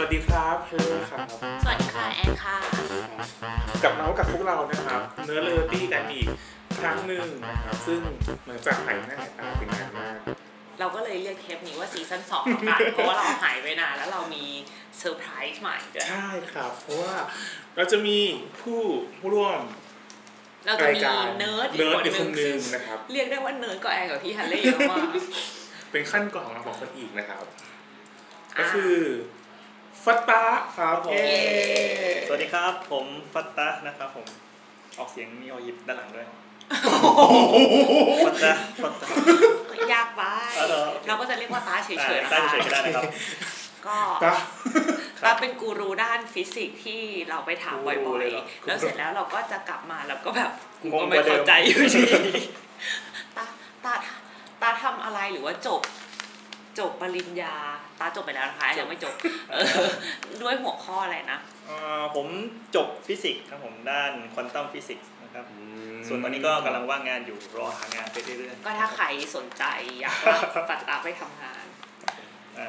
สวัสดีครับเพื่อนครับ สวัสดีค่ะแอนค่ะ กลับมาพบกับพวกเรานะครับ เนื้อเลอตี้กันอีกครั้งหนึ่งนะครับ ซึ่งเหมือนจากหายหน้าหายตาเป็นนานมาก เราก็เลยเรียกเทปนี้ว่าซีซั่นสองแล้วกันเพราะว่าเราหายไปนานแล้วเรามีเซอร์ไพรส์ใหม่ด้วยใช่ครับ เพราะว่าเราจะมีผู้ร่วมเราจะรายมีการเนิร์ดอีกเนิร์คดนอีกหคนึ่นงหนึ่ซึ่งงนะครับ เรียกได้ว่าเนิร์ดก็แอนกับพี่ฮันเล่มากเป็นขั้นก่อนของเราของคนอีกนะครับ ก็อ่าคือ ฟัตตาครับผมเย้สวัสดีครับ ผมฟัตตะนะครับผม ออกเสียงมีอยิบด้านหลังด้วยฟัตตะฟัตตะยากไปเอาเหรอเราก็จะเรียกว่าตาเฉยๆนะได้คะเฉยๆก็ได้นะครับ ก็ตาตาเป็นกูรูด้านฟิสิกส์ที่เราไปถามบ่กูรูอยเลยเหรอๆแล้วเสร็จแล้วเราก็จะกลับมาแล้วก็แบบกูงก็งไม่กว่าเดิเข้ามใจอยู่ดีตาตาตาทำอะไรหรือว่าจบ จบปริญญาตาจบไปแล้วนะคะยังไม่จบเออด้วยหัวข้ออะไรนะเอ่อผมจบฟิสิกส์ครับผมด้านควอนตัมฟิสิกส์นะครับส่วนตอนนี้ก็กำลังว่างงานอยู่รอหางานไปเรื่อยก็ถ้าใครสนใจอยากว่าสัตว์ตาไปทำงานๆอ่า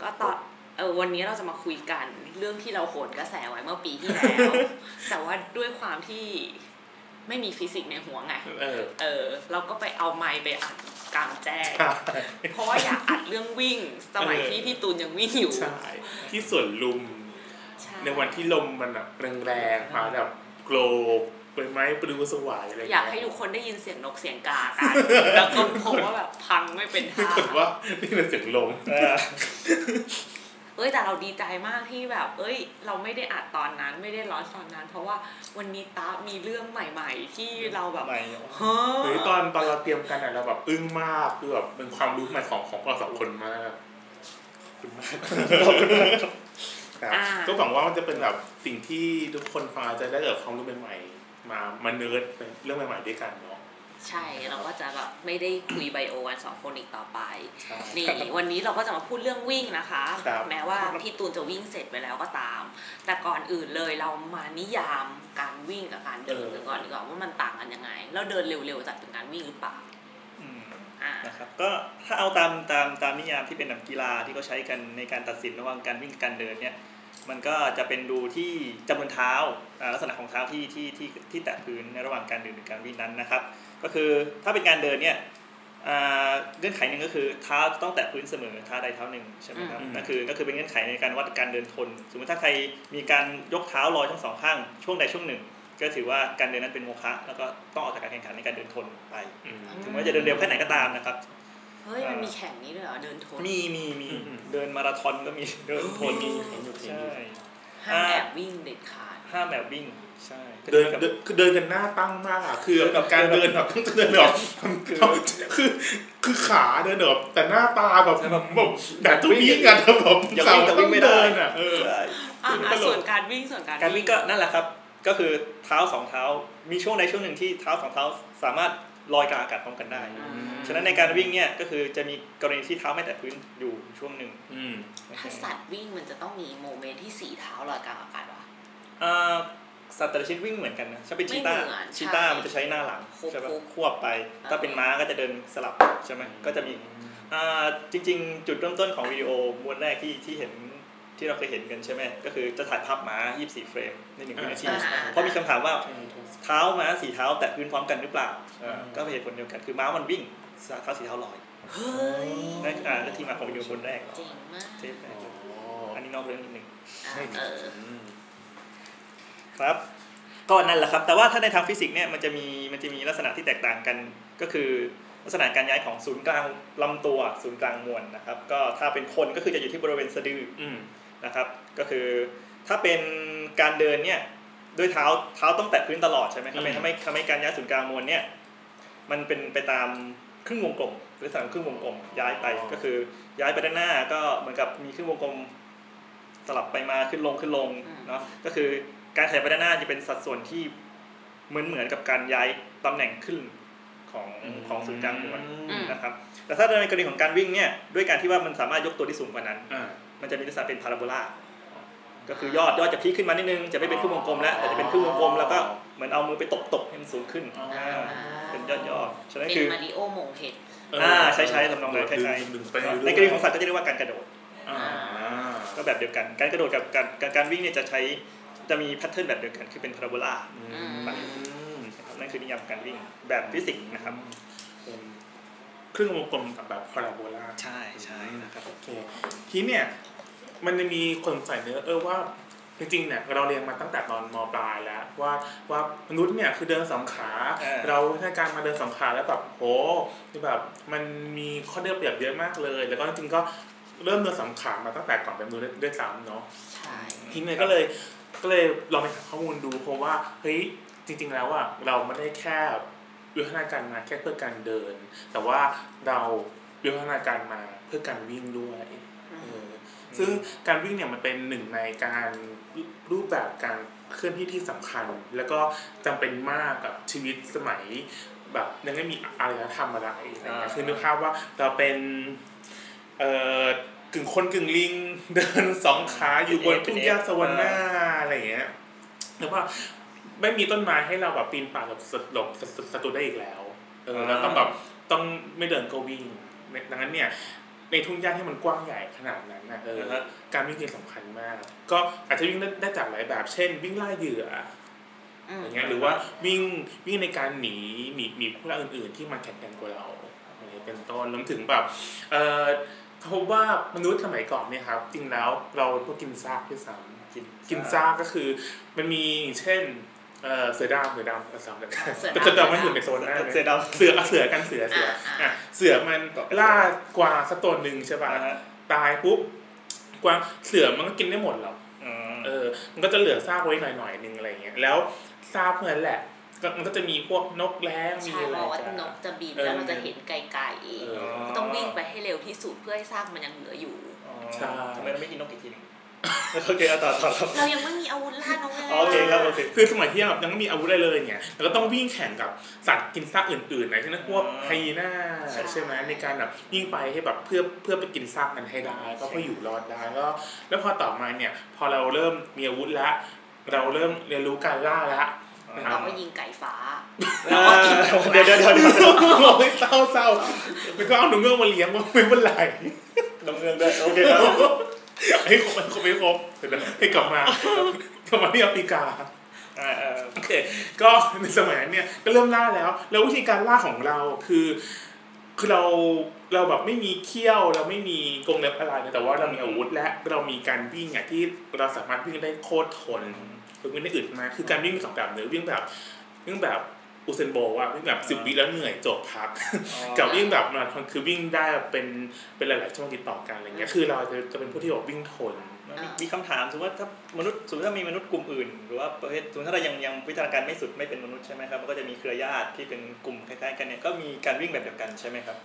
ก็ตอนเออวันนี้เราจะมาคุยกันเรื่องที่เราโหนกระแสไว้เมื่อปีที่แล้ว แต่ว่าด้วยความที่ ไม่มีฟิสิกส์ในหัวไง เออเออเราก็ไปเอาไมค์ไปอัดกลางแจ้ง เพราะว่าอยากอัดเรื่องวิ่ง สมัยเออที่พี่ตูนยังวิ่งอยู่ ใช่ ที่สวนลุมใช่ในวันที่ลมมันแบบแรงๆมาแบบโกลบใบไม้ปลิวสวายอะไรอยากให้ทุกคนได้ยินเสียงนกเสียงกากันแล้วก็พบว่าแบบพังไม่เป็นปราท่ากฏว่านี่เป็นเสียงลมอ่า เอ้ยแต่เราดีใจมากที่แบบ เอ้ย เราไม่ได้อัดตอนนั้นไม่ได้ร้อนตอนนั้น เพราะว่าวันนี้ตามีเรื่องใหม่ ๆ ที่เราแบบใหม่เฮ้หรืออตอนตอนเราเตรียมกันอะเราแบบอึ้งมากคือแบบเป็นความรู้ใหม่ของของเราสองคนมากขอบคุณมากครับอ่าก็หวังว่ามันจะเป็นแบบสิ่งที่ทุกคนฟังอาจจะได้เกิดความรู้ใหม่ๆมามาเนิร์ดเป็นเรื่องใหม่ๆด้วยกันเนาะ ใช่เราก็จะแบบไม่ได้คุยไบโอกันสองคนอีกต่อไปใช่นี่วันนี้เราก็จะมาพูดเรื่องวิ่งนะคะครับแม้ว่าพี่ตูนจะวิ่งเสร็จไปแล้วก็ตาม แต่ก่อนอื่นเลยเรามานิยามการวิ่งกับการเดินกันก่อนดีกว่าว่ามันต่างกันยังไง แล้วเดินเร็วๆจัดเป็นการวิ่งหรือเปล่าอืมอ่านะครับก็ถ้าเอาตามตามตามนิยามที่เป็นแบบกีฬาที่เขาใช้กันในการตัดสินระหว่างการวิ่งกับการเดินเนี่ยมันก็จะเป็นดูที่จำนวนเท้าอ่าลักษณะของเท้าที่ที่ที่ที่แตะพื้นในระหว่างการเดินหรือการวิ่งนั้นนะครับ ก็คือถ้าเป็นการเดินเนี่ยอ่าเงื่อนไขหนึ่งก็คือเท้าต้องแตะพื้นเสมอเท้าใดเท้าหนึ่งใช่ไหมครับนั่นคือก็คือเป็นเงื่อนไขในการวัดการเดินทน สมมติถ้าใครมีการยกเท้าลอยทั้งสองข้างช่วงใดช่วงหนึ่ง ก็ถือว่าการเดินนั้นเป็นโมฆะแล้วก็ต้องออกจากการแข่งขันในการเดินทนไปอืมถึงแม้จะเดินเร็วแค่ไหนก็ตามนะครับเฮ้ยมันมีแข่งนี้ด้วยเหรอเดินทนมีมีมีอืมเดินมาราธอนก็มีเดินทนมีเห็นอยู่เห็นใช่อยู่ห้ามแอบวิ่งเด็ดขาดห้ามแบบวิ่ง ใช่เดินกับเดินคือเดินกันหน้าตั้งมากอะคือเดินแบบการเดินแบบต้องเดินแบบคือคือขาเดินแบบแต่หน้าตาแบบแบบแบบต้องวิ่งกันแบบอย่าวิ่งแต่วิ่งไม่ได้เดินอะเออใช่อะคือตอะลกส่วนการวิ่งส่วนการการวิ่งก็นั่นแหละครับ ก็คือเท้าสองเท้ามีช่วงใดช่วงหนึ่งที่เท้าสองเท้าสามารถลอยกลางอากาศพร้อมกันได้อืมฉะนั้นในการวิ่งเนี่ยก็คือจะมีกรณีที่เท้าไม่แตะพื้นอยู่ช่วงหนึ่งอืมถ้าสัตว์วิ่งมันจะต้องมีโมเมนต์ที่สี่เท้าลอยกลางอากาศวะอ่า สัตว์แต่ละชนิดวิ่งเหมือนกันนะถ้าเป็นไม่ชีต้าเหมือนชีต้าใช่มันจะใช้หน้าหลังควบใช่ปะควบควบไป ถ้าเป็นม้าก็จะเดินสลับใช่ไหมก็จะมีอ่าจริง ๆ จุดเริ่มต้นของวิดีโอม้วนแรกที่ที่เห็นที่เราเคยเห็นกันใช่ไหมก็คือจะถ่ายภาพม้า 24 เฟรมในหนึ่งวินาทีอ่าเพราะมีคำถามว่าใช่เท้าม้าสีเท้าแตะพื้นพร้อมกันหรือเปล่าอ่าก็เป็นเหตุผลเดียวกันคือม้ามันวิ่งเท้าสีเท้าลอยเฮ้ยนั่นอ่าก็ที่มาของวิดีโอม้วนแรกเจ๋งมากเทปแรกอ๋ออันนี้นอกเรื่องนิดนึงอะเออม ครับก็นั่นแหละครับ แต่ว่าถ้าในทางฟิสิกส์เนี่ยมันจะมีมันจะมีลักษณะที่แตกต่างกัน ก็คือลักษณะการย้ายของศูนย์กลางลำตัวศูนย์กลางมวลนะครับ ก็ถ้าเป็นคนก็คือจะอยู่ที่บริเวณสะดืออืมนะครับ ก็คือถ้าเป็นการเดินเนี่ยด้วยเท้าเท้าต้องแตะพื้นตลอดใช่ไหมทำไมอืมทำให้ทำให้การย้ายศูนย์กลางมวลเนี่ยมันเป็นไปตามครึ่งวงกลมหรือสามครึ่งวงกลมย้ายไปก็คือย้ายไปด้านหน้าก็เหมือนกับมีครึ่งวงกลมสลับไปมาขึ้นลงขึ้นลงอืมเนาะก็คือ การขยับไปด้านหน้าจะเป็นสัดส่วนที่เหมือนเหมือนกับการย้ายตำแหน่งขึ้นของของศูนย์กลางมวลอืมนะครับ แต่ถ้าในกรณีของการวิ่งเนี่ย ด้วยการที่ว่ามันสามารถยกตัวที่สูงกว่านั้นอ่ามันจะมีลักษณะเป็นพาราโบลา ก็คือยอดยอดจะพีคขึ้นมานิดนึง จะไม่เป็นครึ่งวงกลมแล้ว แต่จะเป็นครึ่งวงกลมแล้วก็เหมือนเอามือไปตบตบๆให้มันสูงขึ้นอ๋ออ่าเป็นยอดยอดฉะนั้นเป็นคือมาริโอมงเห็ดอ่าใช้ใช้ทำนองนั้นคล้ายๆดึงดึงไปในกรณีของสัตว์ก็จะเรียกว่าการกระโดดอ่าก็แบบเดียวกัน การกระโดดกับการการการวิ่งเนี่ยจะใช้ จะมี pattern แบบเดียวกันคือเป็นพาราโบลาอืมนะครับนั่นคือนิยามการวิ่งแบบฟิสิกส์นะครับเป็นครึ่งวงกลมกับแบบพาราโบลาใช่ใช่นะครับโอเคทีนี้เนี่ยมันจะมีคนสงสัยเนื้อะเออว่าจริงๆเนี่ยเราเรียนมาตั้งแต่ตอนมปลายแล้ว ว่าว่ามนุษย์เนี่ยคือเดินสองขาเออเราในการมาเดินสองขาแล้วแบบโหคือแบบมันมีข้อได้เปรียบเยอะมากเลย แล้วก็จริงๆก็เริ่มเดินสองขามาตั้งแต่ก่อนเป็นมนุษย์ด้วยซ้ำเนาะใช่ทีนี้ก็เลย ก็เลยลองไปหาข้อมูลดูเพราะว่าเฮ้ยจริง ๆ แล้วอะเราไม่ได้แค่วิวัฒนาการมาแค่เพื่อการเดิน แต่ว่าเราวิวัฒนาการมาเพื่อการวิ่งด้วยซึ่งการวิ่งเนี่ยมันเป็นหนึ่งในการรูปแบบการเคลื่อนที่ที่สำคัญ แล้วก็จำเป็นมากกับชีวิตสมัยแบบยังไม่มีอารยธรรมอะไรอะไรเงี้ยคือนึกภาพว่าเราเป็นเอ่อ กึ่งคนกึ่งลิง เดินสองขาอยู่บนทุ่งหญ้าสวรรค์หน้าอะไรเงี้ยหรือว่าไม่มีต้นไม้ให้เราแบบปีนป่าหลบหลบศัตรูได้อีกแล้ว เออแล้วต้องแบบต้องไม่เดินก็วิ่งดังนั้นเนี่ย ในทุ่งหญ้าที่มันกว้างใหญ่ขนาดนั้นนะเออนะฮะการวิ่งเป็นสำคัญมาก ก็อาจจะวิ่งได้ได้จากหลายแบบ เช่น วิ่งไล่เหยื่ออืมอย่างเงี้ยหรือว่าวิ่งวิ่งในการหนีหนีหนีผู้ล่าอื่น ๆ ที่มันแข็งแกร่งกว่าเราอะไรเป็นต้นรวมถึงแบบเออเขา พบว่ามนุษย์สมัยก่อนเนี่ยครับ จริงแล้วเราพวกกินซากด้วยซ้ำกินกินซากก็คือ มันมีเช่นเออเสือดำเสือดำเสือดำเสือแต่ดำเสือดำมันอยู่ในโซนหน้าเลยเสือดเสือเสือกันเสือเสืออ่าอ่าอะเสือมันล่ากวางสักตัวหนึ่งใช่ำป่ะนะฮะตายปุ๊บกวางเสือมันก็กินได้หมดหรอกอืมเออ มันก็จะเหลือซากไว้หน่อยหน่อยๆนึงอะไรเงี้ยแล้วซากเพื่อนแหละ ก็มันก็จะมีพวกนกแร้งมีใช่อะไรเพราะว่ากันนกจะบินเออแล้วเราจะเห็นไกลๆเออต้องวิ่งไปให้เร็วที่สุดเพื่อให้ซากมันยังเหลืออยู่อ๋อใช่ทำไมเราไม่กินนกอีกทีหนึงโอเคเอาต่อต่อครับเรายังไม่มีอาวุธล่านกเลยโอเคครับโอเคคือสมัยที่แบบยังไม่มีอาวุธอะไรเลยเนี่ยแล้วก็ต้องวิ่งแข่งกับสัตว์กินซากอื่นๆนะเช่นพวกอืมไฮยีน่าใช่ไหมในการแบบวิ่งไปให้แบบเพื่อเพื่อไปกินซากนั้นให้ได้ก็เพื่ออยู่รอดได้ก็แล้วพอต่อมาเนี่ยพอเราเริ่มมีอาวุธแล้วเราเริ่มเรียนรู้การล่าแล้ว เราก็ยิงไก่ฟ้าอ่าเดี๋ยวเดี๋ยวเดี๋ยวเดี๋ยวโอ้ยเศร้าเศร้าแล้วก็เอาหนูเงือกมาเลี้ยงว่าไม่เป็นไรน้ำเงินด้วยโอเคครับให้ครบให้ครบให้ครบเดี๋ยวนะให้กลับมากลับมาที่แอฟริกาอ่าอ่าโอเคก็ในสมัยนั้นเนี่ยก็เริ่มล่าแล้ว แล้ววิธีการล่าของเราคือคือเราเราแบบไม่มีเขี้ยวเราไม่มีกรงเล็บอะไรนะแต่ว่าเรามีอาวุธและเรามีการวิ่งอะที่เราสามารถวิ่งได้โคตรทน คือวิ่งได้อึดมากคือการวิ่งมีสองแบบเนื้อวิ่งแบบวิ่งแบบอุเซนโบว์อะวิ่งแบบสิบวิแล้วเหนื่อยจบพักกับวิ่งแบบมาราธอนคือวิ่งได้แบบเป็นเป็นหลาย ๆชั่วโมงติดต่อกันอะไรเงี้ยคือเราจะจะเป็นผู้ที่แบบวิ่งทนมีมีคำถามสมมติว่าถ้ามนุษย์สมมติถ้ามีมนุษย์กลุ่มอื่น หรือว่าประเภทสมมติถ้าเรายังยังวิทยาการไม่สุดไม่เป็นมนุษย์ใช่ไหมครับมันก็จะมีเครือญาติที่เป็นกลุ่มคล้ายๆกันเนี่ยก็มีการวิ่งแบบเดียวกันใช่ไหมครับ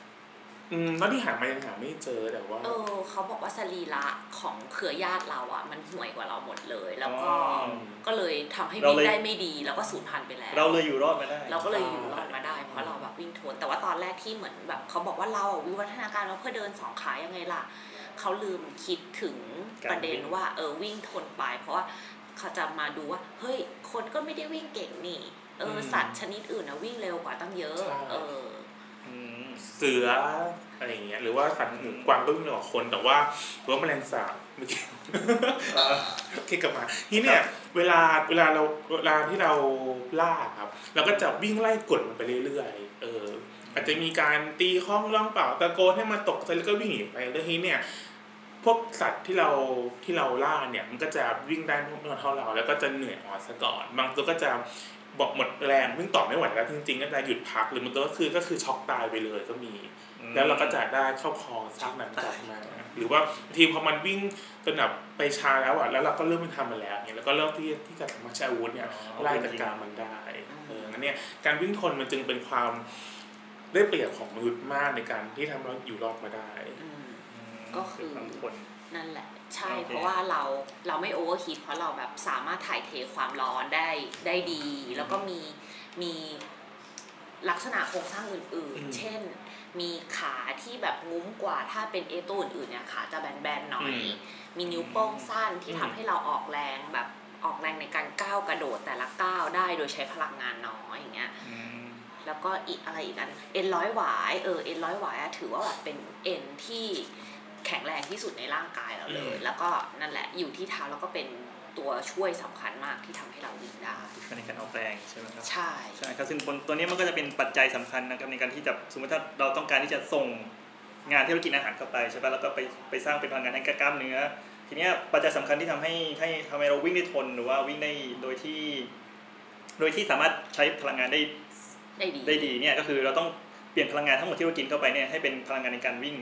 อืมตอนที่หามายังหาไม่เจอแต่ว่า เออเขาบอกว่าสรีระของเครือญาติเราอะ มันห่วยกว่าเราหมดเลย แล้วก็อ๋อก็เลยทำให้เราวิ่งเลย ได้ไม่ดี แล้วก็สูญพันธุ์ไปแล้ว เราเลยอยู่รอดมาได้ เราก็เลยอยู่รอดมาได้เพราะเราแบบวิ่งทนแต่ว่าตอนแรกที่เหมือนแบบเขาบอกว่าเราอะวิวัฒนาการมาเพื่อเดินสองขายังไงล่ะเขาลืมคิดถึงประเด็นว่าเออวิ่งทนไป เพราะว่าเขาจะมาดูว่าเฮ้ยคนก็ไม่ได้วิ่งเก่งนี่เอออมสัตว์ชนิดอื่นนะวิ่งเร็วกว่าตั้งเยอะ ใช่ เอออืม เสืออะไรอย่างเงี้ยหรือว่าสัตว์อื่นกวางก็วิ่งเร็วกว่าคน แต่ว่าหรือว่าแมลงสาบเมื่อกี้อ่าโอเคกลับมาทีเนี่ยเวลาเวลาเราเวลาที่เราล่าครับ เราก็จะวิ่งไล่กดมันไปเรื่อยๆเอออาจจะมีการตีข้องร้องเปล่าตะโกนให้มาตกใจแล้วก็วิ่งหนีไปแล้วทีเนี่ยพวกสัตว์ที่เราที่เราล่าเนี่ยมันก็จะวิ่งได้ไม่เท่าเรา แล้วก็จะเหนื่อยอ่อนซะก่อน บางตัวก็จะ บอกหมดแรงวิ่งต่อไม่ไหวแล้วจริงๆก็จะหยุดพักหรือบางตัวก็คือก็คือช็อกตายไปเลยก็มี แล้วเราก็จะได้เข้าครองซากนั้นกลับมาหรือว่าบางทีพอมันวิ่งจนแบบไปช้าแล้วอะแล้วเราก็เริ่มไม่ทำมันแล้วเนี่ยแล้วก็เริ่มที่ที่จะสามารถใช้อาวุธเนี่ยไล่จัดการมันได้เอองั้นเนี่ยการวิ่งทนมันจึงเป็นความได้เปรียบของมนุษย์มากในการที่ทำให้เราอยู่รอดมาได้อืมมก็คือความทน นั่นแหละ ใช่โอเคเพราะว่าเราเราไม่ overheat เพราะเราแบบสามารถถ่ายเทความร้อนได้ได้ดี แล้วก็มีมีลักษณะโครงสร้างอื่นอืมๆเช่น มีขาที่แบบงุ้มกว่าถ้าเป็นเอตัวอื่นๆเนี่ยขาจะแบนๆหน่อย มีนิ้วโป้งสั้นที่อืมทำให้เราออกแรงแบบออกแรงในการก้าวกระโดดแต่ละก้าวได้โดยใช้พลังงานน้อยอย่างเงี้ยอืมแล้วก็อีกอะไรอีกอันเอ็นร้อยหวายเออเอ็นร้อยหวายอะถือว่าแบบเป็นเอ็นที่ แข็งแรงที่สุดในร่างกายเราเลยอืมแล้วก็นั่นแหละอยู่ที่เท้าแล้วก็เป็นตัวช่วยสำคัญมากที่ทำให้เราวิ่งได้ในการออกแรงใช่ไหมครับใช่ใช่ครับซึ่งตัวนี้มันก็จะเป็นปัจจัยสำคัญนะครับในการที่จะสมมติถ้าเราต้องการที่จะส่งงานที่เรากินอาหารเข้าไปใช่ไหมแล้วก็ไปไปสร้างเป็นพลังงานให้กับกล้ามเนื้อ ทีเนี้ยปัจจัยสำคัญที่ทำให้ให้ทำให้เราวิ่งได้ทนหรือว่าวิ่งได้โดยที่ โดยที่สามารถใช้พลังงานได้ได้ดีได้ดีเนี่ยก็คือเราต้องเปลี่ยนพลังงานทั้งหมดที่เรากินเข้าไปเนี่ยให้เป็นพลังงานในการวิ่ง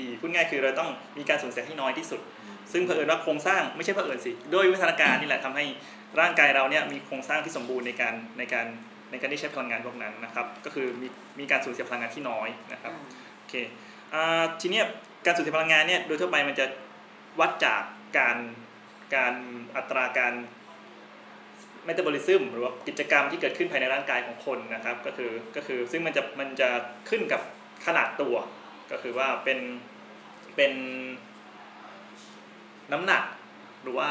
ดีๆพูดง่ายคือเราต้องมีการสูญเสียให้น้อยที่สุด ซึ่งเผอิญว่าโครงสร้างไม่ใช่เผอิญสิด้วยวิวัฒนาการนี่แหละทำให้ร่างกายเราเนี่ยมีโครงสร้างที่สมบูรณ์ในการในการในการที่ใช้พลังงานพวกนั้นนะครับ ก็คือมีมีการสูญเสียพลังงานที่น้อยนะครับอืมโอเคอ่าทีเนี้ยการสูญเสียพลังงานเนี่ยโดยทั่วไปมันจะวัดจากการการอัตราการเมตาบอลิซึมหรือว่ากิจกรรมที่เกิดขึ้นภายในร่างกายของคนนะครับ ก็คือก็คือซึ่งมันจะมันจะขึ้นกับขนาดตัว ก็คือว่าเป็นเป็นน้ำหนักหรือว่า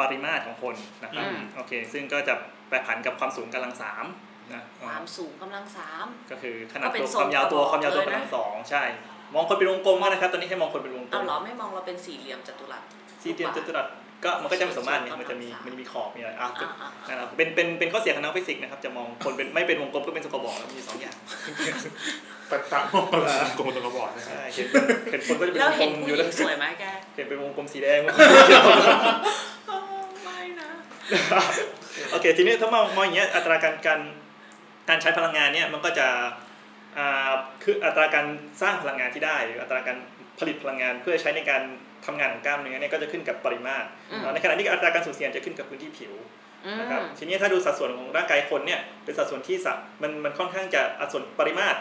ปริมาตรของคนนะครับอืมโอเค ซึ่งก็จะแปรผันกับความสูงกำลังสามนะความสูงกำลังสามก็คือขนาดก็เป็ตันวทรงความยาวตัวกระบอกความยาวตัวเลยนะกำลังสองใช่ มองคนเป็นวงกลมก็นะครับตอนนี้ให้มองคนเป็นวงกลเอามเหรอไม่มองเราเป็นสี่เหลี่ยมจัตุรัสสี่เหลี่ยมจัตุรัส ก็มันก็จะไม่สมมาตรไงส่วนมันจะมีกำลังสามมันจะมีขอบมีอะไรอะอ่าอ่านะครับเป็นเป็นเป็นข้อเสียของนักฟิสิกส์นะครับจะมองคนเป็นไม่เป็นวงกลมก็เป็นสกปรกแล้วมีสองอย่างปัตตะมองกงตะกบอดนะครัใช่บเห็นเห็นคนก็จะเป็นแล้ววงกลเห็นมผู้อหยู่ญิแล้วงสวยไหมแกเห็นเป็นวงกลมสีแดงไม่นะโอเคทีนี้ถ้ามองมองอย่างเงี้ยอัตราการการการใช้พลังงานเนี่ยมันก็จะอ่าคืออัตราการสร้างพลังงานที่ได้หรืออัตราการผลิตพลังงานเพื่อใช้ในการ ทำงานของกล้ามเนื้อเนี่ยก็จะขึ้นกับปริมาตรอืมในขณะที่อัตราการสูญเสียจะขึ้นกับพื้นที่ผิวอืมนะครับทีนี้ถ้าดูสัดส่วนของร่างกายคนเนี่ยเป็นสัดส่วนที่สะมันมันค่อนข้างจะอัดส่วนปริมาตร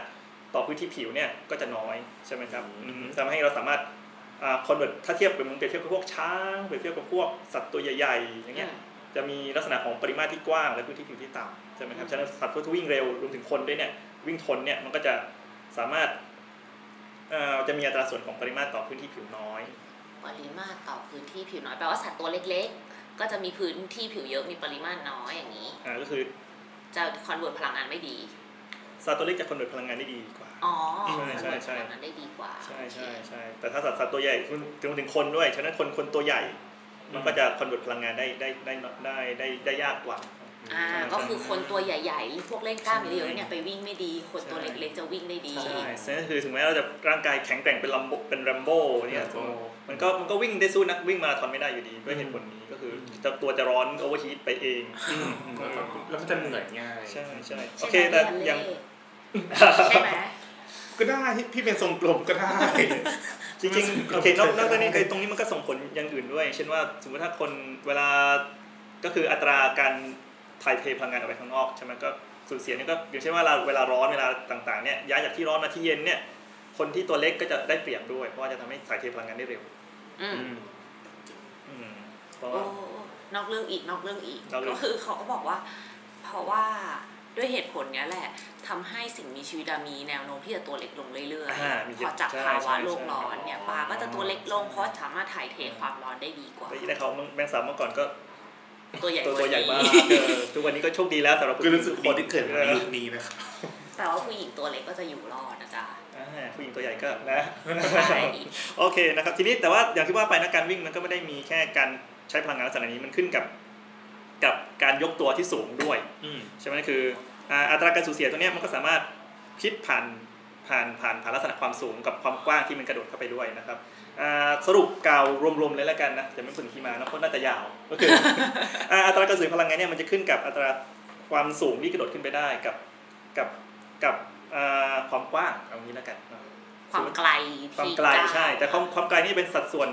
ต่อพื้นที่ผิวเนี่ยก็จะน้อยใช่ไหมครับอืมทำให้เราสามารถconvert ถ้าเทียบเป็นเปรียบเทียบกับพวกช้างเปรียบเทียบกับพวกสัตว์ตัวใหญ่ๆอย่างเงี้ยจะมีลักษณะของปริมาตรที่กว้างและพื้นที่ผิวที่ต่ำใช่ไหมครับฉะนั้นสัตว์ที่วิ่งเร็วรวมถึงคนด้วยเนี่ยวิ่งทนเนี่ยมันก็จะสามารถเอ่อจะมีอัตราส่วนของปริมาตรต่อพื้นที่ผิวน้อย ปริมาตรต่อพื้นที่ผิวน้อยแปลว่าสัตว์ตัวเล็ก ๆ ก็จะมีพื้นที่ผิวเยอะมีปริมาตรน้อยอย่างนี้อ่าก็คือ จะ convert พลังงานไม่ดีสัตว์ตัวเล็กจะ convert พลังงานได้ดีกว่าอ๋อใช่ใช่คอนเวิร์ตพลังงานได้ดีกว่า ใช่ใช่ใช่แต่ถ้าสัตว์สัตว์ตัวใหญ่ถึงถึงถึงคนด้วยฉะนั้นคนคนตัวใหญ่ มันก็จะ convert พลังงานได้ได้ได้ได้ได้ได้ยากกว่า อ่าใช่ก็คือคนตัวใหญ่ๆ พวกเล่นกล้ามเยอะๆเนี่ยไปวิ่งไม่ดี คนตัวเล็กๆใช่จะวิ่งได้ดี ใช่ฉะนั้นคือถึงแม้เราจะร่างกายแข็งแกร่งเป็นลัมโบเป็นแรมโบ้เนี่ย Rambo มันก็มันก็วิ่งได้สู้นักวิ่งมาราธอนไม่ได้อยู่ดีด้วยเหตุผลนี้ก็คือจะตัวจะร้อน overheat ไปเองอืมแล้วก็จะเหนื่อยง่ายใช่ใช่โอใช่ไหมเคแต่พี่ยังใช่ไหมก็ได้พี่เป็นทรงกลมก็ได้จริงๆโอเคนอกนอกจากนี้ไอ้ตรงนี้มันก็ส่งผลอย่างอื่นด้วย เช่นว่าสมมติถ้าคนเวลาก็คืออัตราการ ถ่ายเทพลังงานออกไปข้างนอกใช่ไหมก็สูญเสียนี่ก็อย่างเช่นว่าเราเวลาร้อนเวลาต่างๆเนี่ยย้ายจากที่ร้อนมาที่เย็นเนี่ย คนที่ตัวเล็กก็จะได้เปรียบด้วย เพราะว่าจะทำให้ถ่ายเทพลังงานได้เร็ว อืมอืมเพราะโอ้ว่านอกเรื่องอีกนอกเรื่องอีกนอกเรื่องก็คือเขาก็บอกว่า เพราะว่าด้วยเหตุผลเนี้ยแหละทำให้สิ่งมีชีวิตอะมีแนวโน้มที่จะตัวเล็กลงเรื่อยอ่ามีๆเยพอะอจากใช่ภาวะใช่โลกใช่ร้อนเนี่ยปลาก็จะตัวเล็กลงเพราะสามารถถ่ายเทความร้อนได้ดีกว่าได้เขาแมงสาบเมื่อก่อนก็ ตัวใหญ่ตัวกตัวว่าใหญ่มากนี้เออทุกวันนี้ก็โชคดีแล้วสำหรับก็รู้สึกคดีนที่เกิดมาในยุคนี้นะครับแต่ว่าผู้หญิงตัวเล็กก็จะอยู่รอดนะจ๊ะอ่าผู้หญิงตัวใหญ่ก็นะใช่โอเคนะครับ ทีนี้แต่ว่าอย่างที่ว่าไปนะการวิ่งมันก็ไม่ได้มีแค่การใช้พลังงานลักษณะนี้มันขึ้นกับกับการยกตัวที่สูงด้วยอืมใช่ไหมคืออ่าอัตราการสูญเสียตัวเนี้ยมันก็สามารถคิดผ่านผ่านผ่านผ่านลักษณะความสูงกับความกว้างที่มันกระโดดเข้าไปด้วยนะครับอ่า สรุปกล่าวรวมๆเลยแล้วกันนะจะไม่พูดถึงที่มานะเพราะน่าจะยาวก็คืออ่าอัตราการสูญเสียพลังงานเนี่ยมันจะขึ้นกับอัตราความสูงที่กระโดดขึ้นไปได้กับกับกับอ่าความกว้างเอางี้แล้วกันเนอะความไกลความที่ไกลก้าวใช่ แต่ความความไกลนี่เป็นสัดส่วน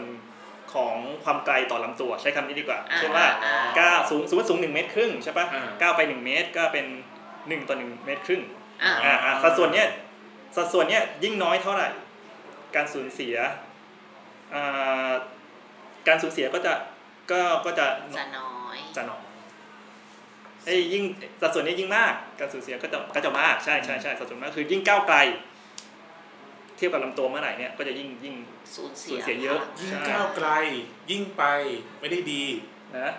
ของความไกลต่อลำตัวใช้คำนี้ดีกว่าอ่าเช่นว่าอ่าก้าวสูงสูงสูงหนึ่งเมตรครึ่งใช่ปะอ่าก้าวไปหนึ่งเมตรก็เป็นหนึ่งต่อหนึ่งเมตรครึ่งอ่าอ่าอ่าสัดส่วนเนี้ยสัดส่วนเนี้ยยิ่งน้อยเท่าไหร่ การสูญเสียอ่า การสูญเสียก็จะก็ก็จะจะน้อยจะน้อยไอ้ยยิ่งสัดส่วนนี้ยิ่งมาก การสูญเสียก็จะก็จะมากใช่ใช่ใช่สัดส่วนมากคือยิ่งก้าวไกล เทียบกับลำตัวเมื่อไหร่เนี่ยก็จะยิ่งยิ่งสูญเสีสูยญเสียเยอะยิ่งก้าวไกล ยิ่งไปไม่ได้ดีนะ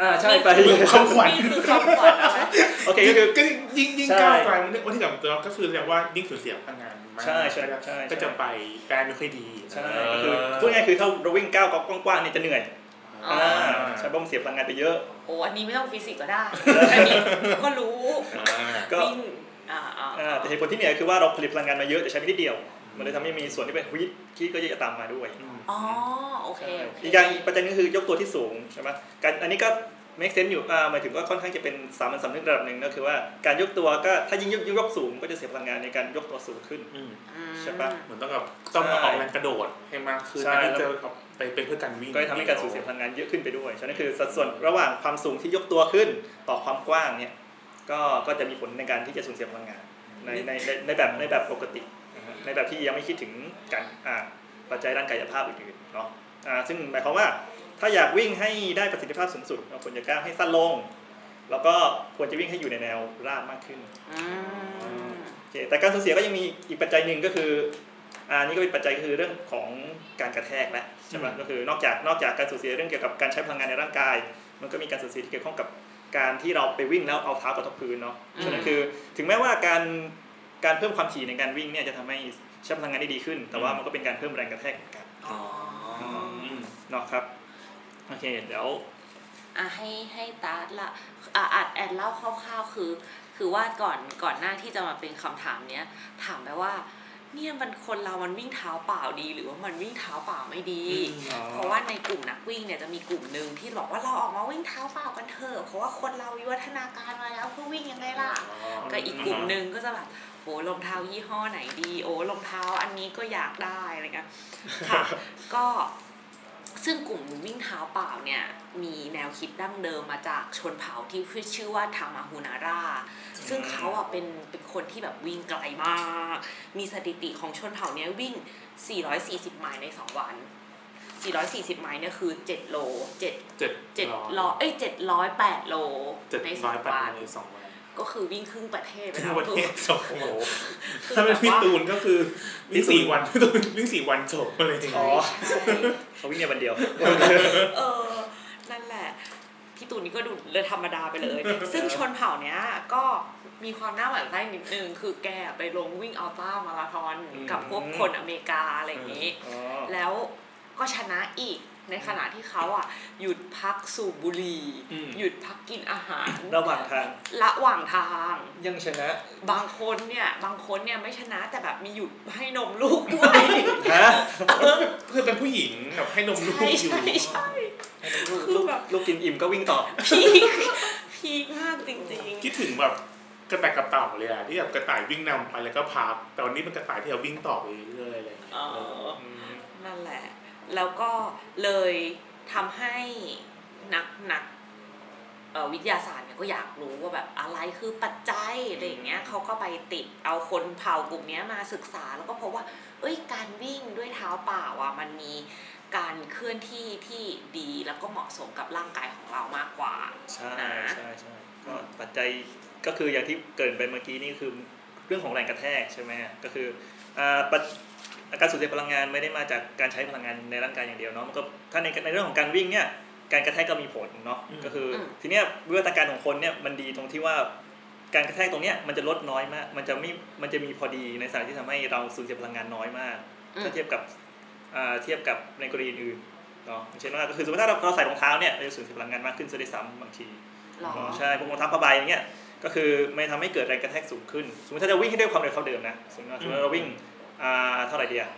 อ่าใช่ไปคำขวัญนี่คือคำขวัญอะไรโอเคก็คือก็ยิ่งยิ่งใช่ก้าวไกลมันวันที่กับตัวก็คือแสดงว่ายิ่งสูญเสียพลังงาน มากใช่ใช่ใช่ก็จะไปแปลไม่ค่อยดีใช่ก็คือพูดง่ายๆคือถ้าเราวิ่งก้าวกว้างๆเนี่ยจะเหนื่อยอ๋ออ่าใช่เพราะมันเสียพลังงานไปเยอะโอ้อันนี้ไม่ต้องฟิสิกส์ก็ได้อันนี้ก็รู้อ่าก็วิ่งอ่าอ่าอ่าแต่เหตุผลที่เหนื่อยคือว่าเราผลิตพลังงานมาเยอะแต่ใช้ไปนิดเดียว มันเลยทำให้มีส่วนที่เป็นฮีทที่ก็จะตามมาด้วยอ๋อโอเคโอเคอีกอย่างอีกประเด็นก็คือยกตัวที่สูงใช่ไหมการอันนี้ก็ make sense อยู่อ่าหมายถึงว่าค่อนข้างจะเป็นสามัญสำนึกระดับหนึ่งก็คือว่าการยกตัวก็ถ้ายิ่งยกยกสูงก็จะเสียพลังงานในการยกตัวสูงขึ้นอืมอืมใช่ปะเหมือนต้องแบบต้องมาออกแรงกระโดดให้มากขึ้นใช่อันนี้จะเอาไปเป็นเพื่อการวิ่งก็จะทำให้การสูญเสียพลังงานเยอะขึ้นไปด้วยฉะนั้นคือสัดส่วนระหว่างความสูงที่ยกตัวขึ้นต่อความกว้างเนี่ยก็ก็จะมีผลในการที่จะสูญเสียพลังงาน ในในในในแบบในแบบปกตินะฮะในแบบที่ยังไม่คิดถึงการอ่าปัจจัยด้านกายภาพอื่นๆเนาะอ่าซึ่งหมายความว่า ถ้าอยากวิ่งให้ได้ประสิทธิภาพสูงสุดเราควรจะก้าวให้สั้นลง แล้วก็ควรจะวิ่งให้อยู่ในแนวราบมากขึ้นอืมโอเคแต่การสูญเสียก็ยังมีอีกปัจจัยหนึ่งก็คืออ่านี่ก็เป็นปัจจัยก็คือเรื่องของการกระแทกแหละใช่ไหมก็คือนอกจากนอกจากการสูญเสียเรื่องเกี่ยวกับการใช้พลังงานในร่างกาย มันก็มีการสูญเสียที่เกี่ยวข้องกับการที่เราไปวิ่งแล้วเอาเท้ากระทบพื้นเนาะฉะนั้นคือถึงแม้ว่าการการเพิ่มความถี่ในการวิ่งเนี่ยจะทำให้ใช้พลังงานได้ดีขึ้น แต่ว่ามันก็เป็นการเพิ่มแรงกระแทกเหมือนกันอ๋ออืมเนาะครับ โอเคเดี๋ยวอะให้ให้ตาละอะอัดแอนเล่าคร่าวๆคือ คือว่าก่อนก่อนหน้าที่จะมาเป็นคำถามเนี้ยถามไปว่าเนี่ยมันคนเรามันวิ่งเท้าเปล่าดี หรือว่ามันวิ่งเท้าเปล่าไม่ดีอ๋อเพราะว่าในกลุ่มนักวิ่งเนี่ยจะมีกลุ่มหนึ่งที่บอกว่าเราออกมาวิ่งเท้าเปล่ากันเถอะเพราะว่าคนเราวิวัฒนาการมาแล้วเพื่อวิ่งยังไงล่ะก็อีกกลุ่มหนึ่งก็จะแบบโหรองเท้ายี่ห้อไหนดี โอ้รองเท้าอันนี้ก็อยากได้อะไรเงี้ยค่ะ ก็ ซึ่งกลุ่มวิ่งเท้าเปล่าเนี่ยมีแนวคิดดั้งเดิมมาจากชนเผ่าที่ชื่อว่าทามาฮูนาราซึ่งเขาอะเป็นเป็นคนที่แบบวิ่งไกลมาก มีสถิติของชนเผ่าเนี้ยวิ่ง 440 ไมล์ใน 2 วัน 440 ไมล์เนี่ยคือ 7 โล7เจ็ด7ร้อยเอ้ย708 โลเจ็ดในร้อย2แปวัดนในสองวัน ก็คือวิ่งครึ่งประเทศไปทั้แล้งวประเทศจบโอ้โหคือถ้าเป็นแบบพี่ว่าตูนก็คือวิ่งสี่วันพี่ตูนวิ่งสี่วันจบอะไรอย่างอ๋เงี้อยใช่เขาวิ่งในวันเดียวเออนั่นแหละพี่ตูนนี่ก็ดูเลยธรรมดาไปเลย ซึ่งชนเผ่าเนี้ยก็มีความน่าหวั่นไส้นิดนึง คือแกไปลงวิ่งอัลต้ามาราธอนกับพวกคนอเมริกาอะไรอย่างนี้อ๋อแล้วก็ชนะอีก ในขณะที่เขาอะหยุดพักสูบบุหรี่หยุดพักกินอาหารระหว่างทางระหว่างทาง ยังชนะ บางคนเนี่ยบางคนเนี่ยไม่ชนะแต่แบบมีหยุดให้นมลูกด้วยฮะคือเป็นผู้หญิงแบบให้นมลูกใช่อยู่ใช่ใช่ลูกคือแบบลูกกินอิ่มก็วิ่งต่อพีคพีคมากจริงคิดถึงแบบกระต่ายกระเต่าเลยอะที่แบบกระต่ายวิ่งนำไปแล้วก็พักแต่วันนี้เป็นกระต่ายที่เราวิ่งต่อไปเรื่อยๆอะไรอย่างๆเงี้เอยเอออนั่นแหละ แล้วก็เลยทำให้นักนักเอ่อวิทยาศาสตร์เนี่ยก็อยากรู้ว่าแบบอะไรคือปัจจัยอะไรอย่างเงี้ยเขาก็ไปติดเอาคนเผ่ากลุ่มเนี้ยมาศึกษาแล้วก็พบว่า เอ้ยการวิ่งด้วยเท้าเปล่าอะมันมีการเคลื่อนที่ที่ดีแล้วก็เหมาะสมกับร่างกายของเรามากกว่าใช่นะใช่ใช่ก็ปัจจัยก็คืออย่างที่เกรินไปเมื่อกี้นี่คือเรื่องของแรงกระแทกใช่ไหมก็คือ อ่าปัจการสูญเสียพลังงานไม่ได้มาจากการใช้พลังงานในร่างกายอย่างเดียวเนาะมันก็ถ้าในในเรื่องของการวิ่งเนี่ยการกระแทกก็มีผลเนาะก็คืออทีเนี้ยวิวัฒนาการของคนเนี่ยมันดีตรงที่ว่าการกระแทกตรงเนี้ยมันจะลดน้อยมาก มันจะไม่มันจะมีพอดีในสถานที่ทำให้เราสูญเสียพลังงานน้อยมากอืมถ้าเทียบกับอ่าเทียบกับในกรณีอื่นๆเนาะอย่างเช่นว่าก็คือสมมติถ้าเราเราใส่รองเท้าเนี่ยเราจะสูญเสียพลังงานมากขึ้นซะด้วยซ้ำบางทีหรอเนาะใช่พวกรองเท้าผ้าใบอย่างเงี้ยก็คือไม่ทำให้เกิดแรงกระแทกสูงขึ้น สมมติถ้าจะวิ่งให้ด้วยความเร็วเท่าเดิมนะสมมติว่าสมมติเราวิ่ง อ่าเท่าไหร่ดีอะ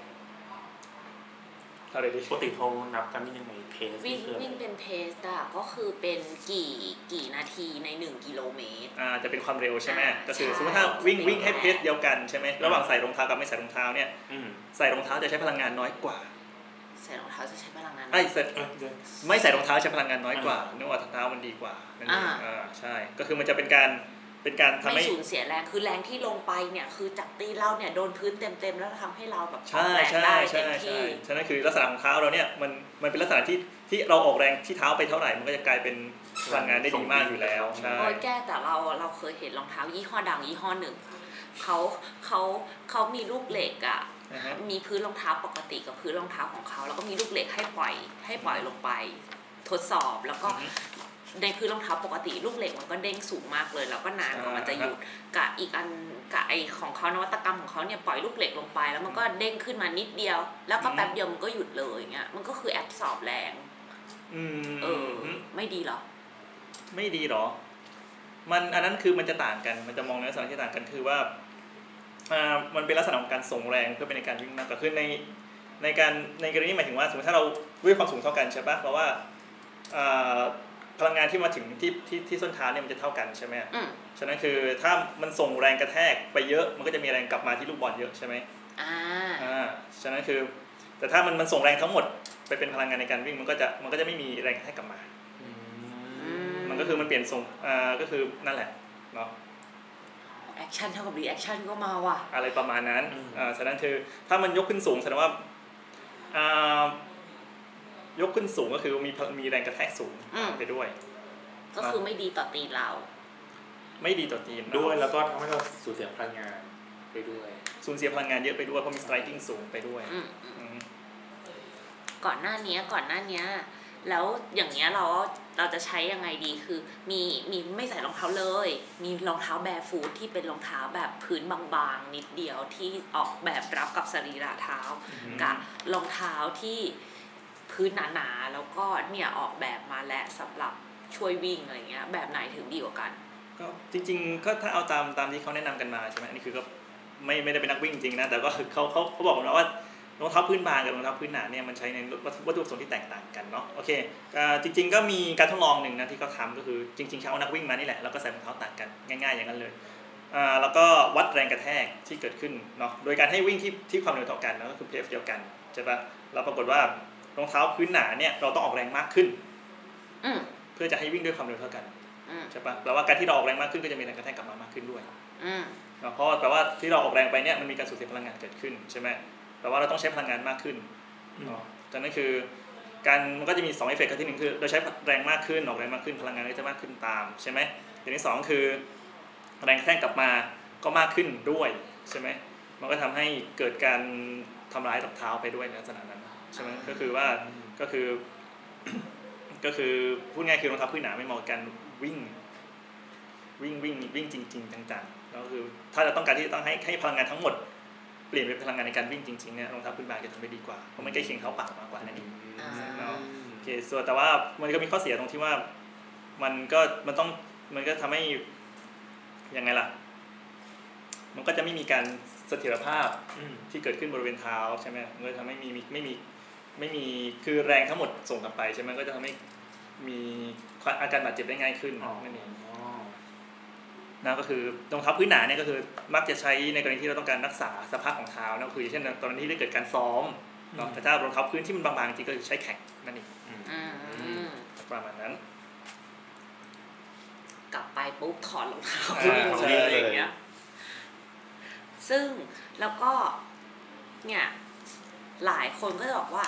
เท่าไหร่ดีปกติเขานับกันนี่ยังไงเพสวิ่งคืออะไรวิ่งเป็นเพสอะก็คือเป็นกี่กี่นาทีในหนึ่งกิโลเมตร อ่าจะเป็นความเร็วใช่ไหมอ่าก็คือใช่สมมติถ้าวิ่งจะเป็นวิ่งให้แบบเพสเดียวกันใช่ไหมระหว่างใส่รองเท้ากับไม่ใส่รองเท้าเนี่ยอืมใส่รองเท้าจะใช้พลังงานน้อยกว่าใส่รองเท้าจะใช้พลังงานไอ้ยใส่เออเดี๋ยวไม่ใส่รองเท้าใช้พลังงานน้อยกว่าเนื่องว่ารองเท้ามันดีกว่านั่นเองอ่าอ่าใช่ก็คือมันจะเป็นการ เป็นการทำไม่ให้สูญเสียแรงคือแรงที่ลงไปเนี่ยคือจากตีเราเนี่ยโดนพื้นเต็มๆแล้วทำให้เราแบบออใช่กแรงใช่ได้ใช่เต็มใช่ที่ฉะนั้นคือลักษณะของเท้าเราเนี่ยมันมันเป็นลักษณะที่ที่เราออกแรงที่เท้าไปเท่าไหร่มันก็จะกลายเป็นพลังงานได้ดีมากอยู่แล้วใช่ โอ้ยแก้แต่เราเราเคยเห็นรองเท้ายี่ห้อดังยี่ห้อหนึ่งเขาเขาเขามีลูกเหล็กอะนะฮะ มีพื้นรองเท้าปกติกับพื้นรองเท้าของเขาแล้วก็มีลูกเหล็กให้ปล่อยให้ปล่อยลงไป ทดสอบแล้วก็ ในพื้นรองเท้าปกติลูกเหล็กมันก็เด้งสูงมากเลย แล้วก็นานกว่ามันจะหยุดกับอีกอันกับไอของเขานวัตกรรมของเขาเนี่ยปล่อยลูกเหล็กลงไป แล้วมันก็เด้งขึ้นมานิดเดียว แล้วก็แป๊บเดียวมันก็หยุดเลยอย่างเงี้ยมันก็คือแอบสอบแรงอืมเออ ไม่ดีเหรอ ไม่ดีหรอ มันอันนั้นคือมันจะต่างกัน มันจะมองในลักษณะที่ต่างกันคือว่าอ่ามันเป็นลักษณะของการส่งแรงเพื่อเป็นในการวิ่งมากกว่าคือในในการในกรณีหมายถึงว่าสมมติถ้าเราด้วยความสูงเท่ากันใช่ปะเพราะว่าอ่า พลังงานที่มาถึงที่ที่ที่ส้นเท้าเนี่ยมันจะเท่ากันใช่ไหมอืมฉะนั้นคือถ้ามันส่งแรงกระแทกไปเยอะ มันก็จะมีแรงกลับมาที่ลูกบอลเยอะใช่ไหมอ่าอ่า ฉะนั้นคือ แต่ถ้ามันมันส่งแรงทั้งหมดไปเป็นพลังงานในการวิ่งมันก็จะมันก็จะไม่มีแรงกระแทกกลับมาอือืมมันก็คือมันเปลี่ยนส่งอ่าก็คือนั่นแหละเนาะ action เท่ากับ reaction ก็มาว่ะ อะไรประมาณนั้นอ่าฉะนั้นคือถ้ามันยกขึ้นสูงแสดงว่าอ่า ยกขึ้นสูงก็คือมีพลมีแรงกระแทกสูงอืมไปด้วย ก็คือไม่ดีต่อตีนเรา ไม่ดีต่อทีมด้วยแล้วก็ทำให้เราสูญเสียพลังงานไปด้วยสูญเสียพลังงานเยอะไปด้วยเพราะมี striking สูงไปด้วยอืมอืมอืมก่อนหน้านี้ก่อนหน้านี้แล้วอย่างเงี้ยเราเราจะใช้ยังไงดีคือ มีมีไม่ใส่รองเท้าเลย มีรองเท้าแบร์ฟูทที่เป็นรองเท้าแบบพื้นบางๆ นิดเดียวที่ออกแบบรับกับสรีระเท้ากับรองเท้าที่ พื้นหนาๆแล้วก็เนี่ยออกแบบมาและสำหรับช่วยวิ่งอะไรเงี้ยแบบไหนถึงดีกว่ากัน ก็จริง ๆ ก็ถ้าเอาตามตามที่เขาแนะนำกันมาใช่ไหมอันนี้คือก็ไม่ไม่ได้เป็นนักวิ่งจริงนะแต่ก็คือเขาเขาเขาบอกมาว่ารองเท้าพื้นบางกับรองเท้าพื้นหนาเนี่ยมันใช้ในวัตถุประสงค์ที่แตกต่างกันเนาะโอเคอ่าจริง ๆ ก็มีการทดลองหนึ่งนะที่เขาทำก็คือจริงๆเขาเอานักวิ่งมานี่แหละแล้วก็ใส่รองเท้าต่างกันง่ายๆ อย่างนั้นเลยอ่าแล้วก็วัดแรงกระแทกที่เกิดขึ้นเนาะโดยการให้วิ่งที่ที่ความเร็วเท่ากันแล้วก็คือเพฟเดียวกันใช่ปะแล้วปรากฏว่า รองเท้าพื้นหนาเนี่ยเราต้องออกแรงมากขึ้นอืมเพื่อจะให้วิ่งด้วยความเร็วเท่ากันอืมใช่ปะแปลว่าการที่เราออกแรงมากขึ้นก็จะมีแรงกระแทกกลับมามากขึ้นด้วยอืมเนาะเพราะว่าแปลว่าที่เราออกแรงไปเนี่ยมันมีการสูญเสียพลังงานเกิดขึ้นใช่ไหมแปลว่าเราต้องใช้พลังงานมากขึ้นอืมเนาะจากนั้นคือการมันก็จะมี2เอฟเฟกต์ที่หนึ่งคือเราใช้แรงมากขึ้นออกแรงมากขึ้นพลังงานก็จะมากขึ้นตามใช่ไหมอย่างที่สองคือแรงกระแทกกลับมาก็มากขึ้นด้วยใช่ไหมมันก็ทำให้เกิดการทำร้ายรองเท้าไปด้วยในลักษณะนั้น ใช่ไหมก็คือว่าก็คือ ก็คือพูดง่ายคือรองเท้าพื้นหนาไม่เหมาะกับการวิ่ง วิ่งวิ่งวิ่งจริง ๆจังๆแล้วคือ ถ้าเราต้องการที่จะต้องให้ให้พลังงานทั้งหมด เปลี่ยนเป็นพลังงานในการวิ่งจริงๆเนี่ยรองเท้าพื้นบางจะทำได้ดีกว่าเพราะมันใกล้เคียงเท้าเปล่ามากกว่านั่นเองอ่าเนาะโอเคส่วนแต่ว่ามันก็มีข้อเสียตรงที่ว่า มันก็มันต้องมันก็ทำให้ยังไงล่ะ มันก็จะไม่มีการเสถียรภาพอืมที่เกิดขึ้นบริเวณเท้าใช่ไหมมันก็ทำให้มีมีไม่มี ไม่มีคือแรงทั้งหมดส่งกลับไปใช่ไหมก็จะทำให้มีอาการบาดเจ็บได้ง่ายขึ้นอ๋อนั่นเองอ๋อนะก็คือรองเท้าพื้นหนาเนี่ยก็คือมักจะใช้ในกรณีที่เราต้องการรักษาสภาพของเท้านะคือเช่นตอนนั้นที่ได้เกิดการซ้อมเนาะแต่ถ้ารองเท้าพื้นที่มันบางๆจริงก็คือใช้แข่งนั่นเองอืมประมาณนั้น กลับไปปุ๊บถอดรองเท้าอ่าวิ่งใช่เลยอย่างเงี้ยซึ่งแล้วก็เนี่ยหลายคนก็จะบอกว่า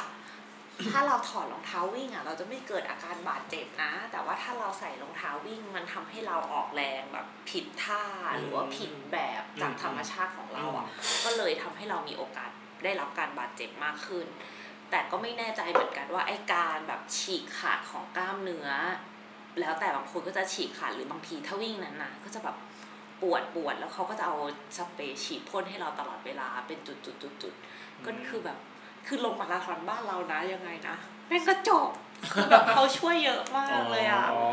ถ้าเราถอดรองเท้าวิ่งอะ เราจะไม่เกิดอาการบาดเจ็บนะ แต่ว่าถ้าเราใส่รองเท้าวิ่งมันทำให้เราออกแรงแบบผิดท่าหรือว่าผิดแบบจากธรรมชาติของเราอะ ก็เลยทำให้เรามีโอกาสได้รับการบาดเจ็บมากขึ้น แต่ก็ไม่แน่ใจเหมือนกันว่าไอ้การแบบฉีกขาดของกล้ามเนื้อ แล้วแต่บางคนก็จะฉีกขาดหรือบางทีถ้าวิ่งนั้นนะก็จะแบบปวดปวดแล้วเขาก็จะเอาสเปรย์ฉีดพ่นให้เราตลอดเวลาเป็นจุดจุดจุดจุดๆก็คือแบบ คือลงมาราธอนบ้านเรานะยังไงนะแม่งก็จบคือแบบเขาช่วยเยอะมากเลยอะอ๋อ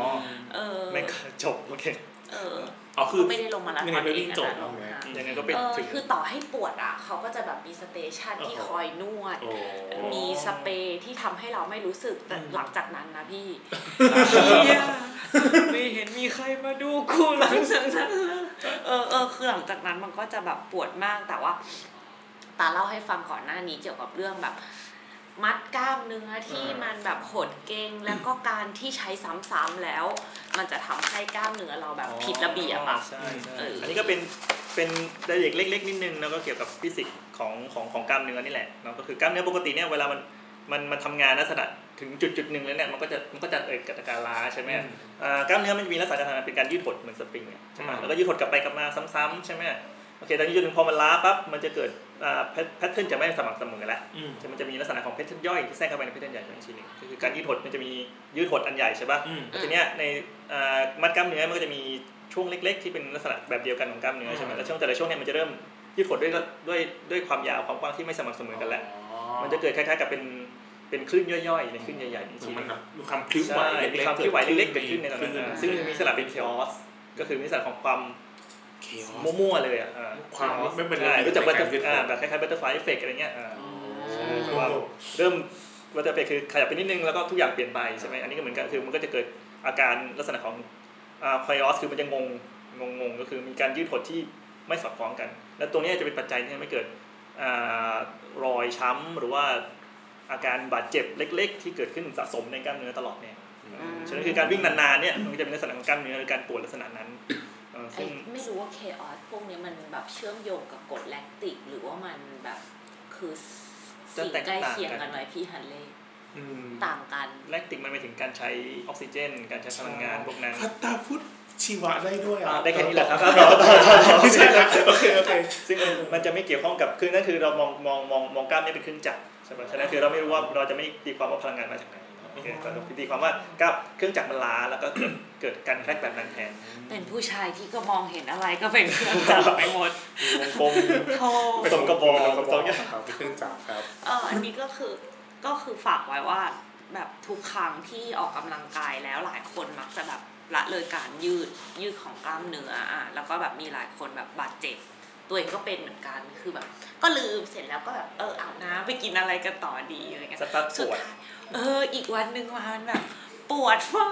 เออไม่ก็จบโอเคเอออ๋อคือไม่ได้ลงมาราธยังอไงนก็เอวิ่งงนะจบลเอางไงมายังไงก็เป็นเออถึงคือต่อให้ปวดอะเขาก็จะแบบมีสเตชันที่คอยนวดโอ้มีสเปรย์ที่ทำให้เราไม่รู้สึกแต่หลังจากนั้นนะพี่ไม่เห็นมีใครมาดูกูหลังจากนั้นเออเออคือหลังจากนั้นมันก็จะแบบปวดมากแต่ว่า ตาเล่าให้ฟังก่อนหน้านี้เกี่ยวกับเรื่องแบบ มัดกล้ามเนื้อที่มันแบบหดเกร็งแล้วก็การที่ใช้ซ้ำๆแล้ว มันจะทำให้กล้ามเนื้อเราแบบผิดระเบียบอะใช่ใช่เอออัอันนี้ก็เป็นเป็นรายละเอียดเล็ก ๆ นิดนึงแล้วก็เกี่ยวกับฟิสิกส์ของของของกล้ามเนื้อนี่แหละเนาะก็คือกล้ามเนื้อปกติเนี่ยเวลามันมันมันทำงานลักษณะถึงจุดจุดหนึ่งแล้วเนี่ยมันก็จะมันก็จะเกิดกับการล้าใช่ไหมอ่ากล้ามเนื้อมันจะมีลักษณะการทำงานเป็นการยืดหดเหมือนสปริงอะใช่ไหมแล้วก็ยืดหดกลับไปกลับมาซ้ำๆใช่ไหมโอเคตอนนี้จุดหนึ่งพอมันล้าปั๊บมันจะเกิด pattern จะไม่สม่ำเสมอแล้วอืมจะมันจะมีลักษณะของ pattern ย่อยที่แทรกเข้าไปใน pattern ใหญ่อีกทีหนึ่งก็คือการยืดหดมันจะมียืดหดอันใหญ่ใช่ป่ะอืมทีเนี้ยในอ่ามัดกล้ามเนื้อมันก็จะมีช่วงเล็ก ๆ ที่เป็นลักษณะแบบเดียวกันของกล้ามเนื้อใช่ไหมอืมแล้วช่วงแต่ละช่วงเนี่ยมันจะเริ่มยืดหดด้วยด้วยด้วยความยาวความกว้างที่ไม่สม่ำเสมอกันแล้วมันจะเกิดคล้ายๆกับเป็นเป็นคลื่นย่อยๆในคลื่นใหญ่ๆอีกทีหมันึนงแบบมีความพลิ้วไหวใช่เล็กๆมีความที่ไหวเล็กๆเกิดขึ้นในตอนคลื่นั้นอะซึ่งมีสลับเป็นเคออสก็คือมีสลับของความเคออส มั่วๆเลยอะอ่ความไม่เป็นระใช่เบียบรู้จักในบัตการยืดหดอ่าแบบคล้ายๆบัตเตอร์ฟลายเอฟเฟกอะไรเงี้ยอ่าอืมคือว่าเริ่มบัตเตอร์ฟลายคือขยับไปนิดนึงแล้วก็ทุกอย่างเปลี่ยนไปใช่ไหมอันนี้ก็เหมือนกันคือมันก็จะเกิดอาการลักษณะของอ่าเคออสคือมันจะงงงงงๆก็คือมีการยืดหดที่ไม่สอดคล้องกัน และตรงเนี้ยจะเป็นปัจจัยที่ทำให้เกิดอ่ารอยช้ำหรือว่าอาการบาดเจ็บเล็ก ๆ ที่เกิดขึ้นสะสมในกล้ามเนื้อตลอดเนี่ยมฉะนั้นคือการวิ่งนานๆเนี่ยมันก็จะเป็นลักษณะของกล้ามเนื้อหรือการปวดลักษณะนั้นเออไอ้ ซึ่งไม่รู้ว่าเคออสพวกนี้มันแบบเชื่อมโยงกับกรดแลคติก หรือว่ามันแบบคือสิ่งใกล้เคียงกันไหมพี่ฮันเล่อืมต่างกันแลคติกมันไปถึงการใช้ออกซิเจน การใช้พลังงานพวกนั้นพัตตาพุทธชีวะได้ด้วยอ่าอะได้แค่นี้แหละครับไม่ใช่ครับโอเคโอเคซึ่งมันมันจะไม่เกี่ยวข้องกับคือนั่นคือเรามองมองมองมองกล้ามเนื้อเป็นเครื่องจักรใช่ไหมฉะนั้นคือเราไม่รู้ว่าเราจะไม่ตีความว่าพลังงานมาจากไหน โอเคแต่เราตีความว่ากล้ามเครื่องจักรมันล้าแล้วก็เกิดเกิดการแคลกแบบนั้นแทน เป็นผู้ชายที่ก็มองเห็นอะไรก็เป็นเครื่องจักรไปหมดวงกลมโธ่ผสมกระบอกกระบสออกงอย่างครับเป็นเครื่องจักรครับเอออันนี้ก็คือก็คือฝากไว้ว่าแบบทุกครั้งที่ออกกำลังกายแล้วหลายคนมักจะแบบละเลยการยืดยืดของกล้ามเนื้ออะแล้วก็แบบมีหลายคนแบบบาดเจ็บ ตัวเองก็เป็นเหมือนกันคือแบบ ก็ลืมเสร็จแล้วก็แบบเอออาบน้ำไปกินอะไรกันต่อดีอะไรเงี้ยสตาร์ท ปวดสุดท้ายเออ อีกวันหนึ่งมามันแบบ ปวดมา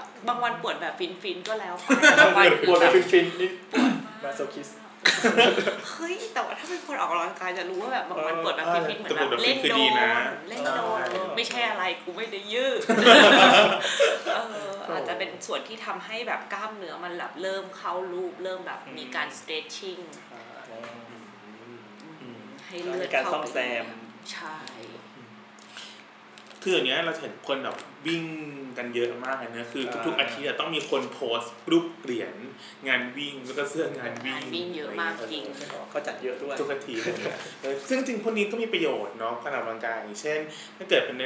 กบางวันปวดแบบฟินฟินๆก็แล้วไปบางวันปวดแบแบบบฟินๆนี่ปวดมาก masochistเฮ้ยแต่ว่าถ้าเป็นคนออกกำลังกายจะรู้ว่าแบบบางวันปวดแบบฟินฟินๆเหมือนแบบแต่ปวดแบบเล่นฟินๆโดดีนนะเล่นโดนใช่ไม่ใช่อะไรกูไม่ได้ยืดเอออาจจะเป็นส่วนที่ทำให้แบบกล้ามเนื้อมันแบบเริ่มเข้ารูปเริ่มแบบมีการ stretching อืม ให้เลือดมีการเข้าซ่อมไปแซมใช่คืออย่างเนี้ยเราเห็นคนแบบวิ่งกันเยอะมากเลยนะคืออ่าทุกๆอาทิตย์อะต้องมีคนโพสต์รูปเหรียญงานวิ่งแล้วก็เสื้องานวิ่งางนวิ่งเยอะมากจริงก็จัดเยอะด้วยทุกอาทิตย์เลยเนี่ยเออซึ่งจริงพวกนี้ก็มีประโยชน์เนาะการออกกำลังกายอย่างเช่น ถ้าเกิดเป็นใน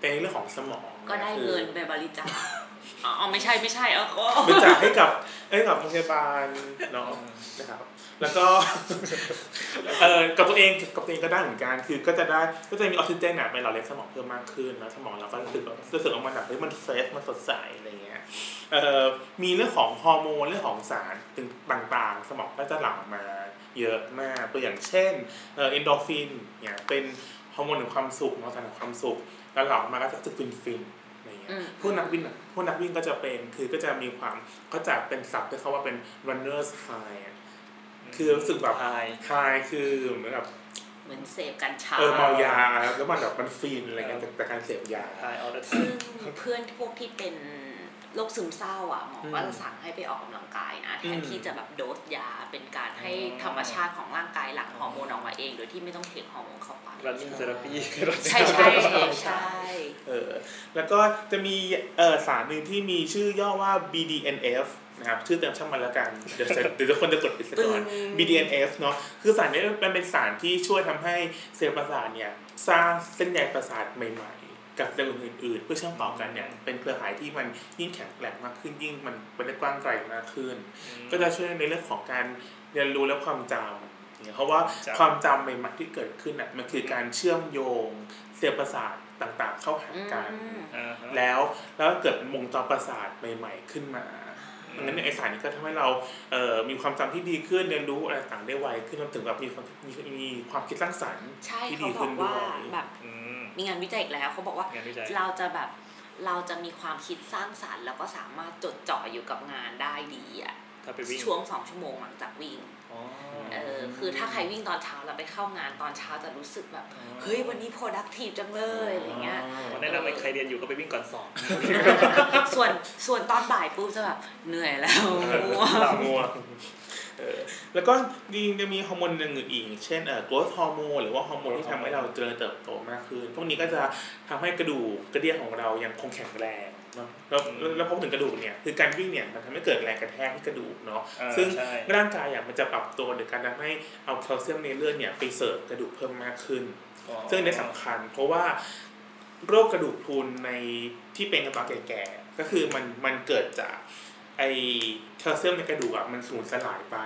ในเรื่องของสมอง ก็ได้คือเงินไปบริจาคอ๋อไม่ใช่ไม่ใช่เออก็บริจาคให้กับให้กับโรงพยาบาลเนาะนะครับ แล้วก็เออกับตัวเองกับตัวเองก็ได้เหมือนกันคือก็จะได้ก็จะมีออกซิเจนอะไปหล่อเลี้ยงสมองเพิ่มมากขึ้นแล้วสมองเราก็รู้สึกว่ารู้สึกว่ามันแบบเฮ้ยมัน fresh มันสดใสอะไรเงี้ยเอ่อมีเรื่องของฮอร์โมนเรื่องของสารต่างๆ สมองก็จะหลั่งมาเยอะมากตัวอย่างเช่นเอ่อเอนโดรฟินเนี่ยเป็นฮอร์โมนแห่งความสุขเนาะสารแห่งความสุขแล้วหลั่งออกมาก็จะรู้สึกฟินฟินๆอะไรเงี้ยอืมพวกนักวิ่งอะพวกนักวิ่งก็จะเป็นคือก็จะมีความก็จะเป็นศัพท์ที่เขาว่าเป็น runners high อะ คือรู้สึกแบบ high high คือเหมือนกับเหมือนเสพกัญชาเออเมายาแล้วมันแบบมันฟินอะไรเงี้ยแต่แต่การเสพยา high all the ซึ่ง time เพื่อนพวกที่เป็นโรคซึมเศร้าอะหมอก็จะสั่งให้ไปออกกำลังกายนะแทนที่จะแบบโดสยาเป็นการให้ธรรมชาติของร่างกายหลั่งฮอร์โมนออกมาเองโดยที่ไม่ต้องเทคฮอร์โมนเข้าไป running therapy ใช่ใช่ใช่ใช่เออแล้วก็จะมีเออสารหนึ่งที่มีชื่อย่อว่า BDNF นะครับชื่อเต็มช่างมันแล้วกันเดี๋ยวจะเดี๋ยวคนจะกดปิดซะก่อน BDNF เนาะคือสารนี้มันเป็นสารที่ช่วยทำให้เซลล์ประสาทเนี่ยสร้างเส้นใยประสาทใหม่ๆ กับเซลล์อื่นๆ เพื่อเชื่อมต่อกันเนี่ยเป็นเครือข่ายที่มันยิ่งแข็งแกร่งมากขึ้นยิ่งมันไปได้กว้างไกลมากขึ้น ก็จะช่วยในเรื่องของการเรียนรู้และความจำเนี่ยเพราะว่าจำความจำใหม่ๆที่เกิดขึ้นอะมันคือการเชื่อมโยงเซลล์ประสาทต่างๆ เข้าหากันอืมอ่าฮะแล้วแล้วเกิดเป็นวงจรประสาทใหม่ ๆ ขึ้นมา ดังนั้นเนี่ยไอสารนี้ก็ทำให้เราเอ่อมีความจำที่ดีขึ้นเรียนรู้อะไรต่างได้ไวขึ้นรวมถึงแบบมีความมีมีความคิดสร้างสรรค์ใช่ที่เขาดีบขึ้อกนด้ว่าวยแบบอืมมีงานวิจัยอีกแล้วเขาบอกว่างานวิจัยเราจะแบบเราจะมีความคิดสร้างสรรค์ แล้วก็สามารถจดจ่ออยู่กับงานได้ดีอะถ้าไปวิ่งช่วงสองชั่วโมงหลังจากวิ่งอ๋อ เออคือถ้าใครวิ่งตอนเช้าแล้วไปเข้างานตอนเช้าจะรู้สึกแบบ เฮ้ยวันนี้ productive จังเลยอะไรเงี้ยแนะนำให้ใครเรียนอยู่ก็ไปวิ่งก่อนสอบส่วนส่วนตอนบ่ายปุ๊บจะแบบเหนื่อยแล้วง่วงตามัวเออแล้วก็จริงๆจะมีฮอร์โมนหนึ่งอีก เช่นเอ่อ growth hormone หรือว่าฮอร์โมนที่ทำให้เราเจริญเติบโตมากขึ้น พวกนี้ก็จะทำให้กระดูกกระเดี่ยวของเรายังคงแข็งแรง เนาะแล้วแล้วพอถึงกระดูกเนี่ยคือการวิ่งเนี่ยมันทำให้เกิดแรงกระแทกที่กระดูกเนาะเออซึ่งใช่ร่างกายอะมันจะปรับตัวโดยการทำให้เอาแคลเซียมในเลือดเนี่ยไปเสริมกระดูกเพิ่มมากขึ้นอ๋อซึ่งอันนี้สำคัญ เพราะว่าโรคกระดูกพรุนในที่เป็นกันตอนแก่ๆก็คือมันมันเกิดจากไอแคลเซียมในกระดูกอะมันสูญสลายไป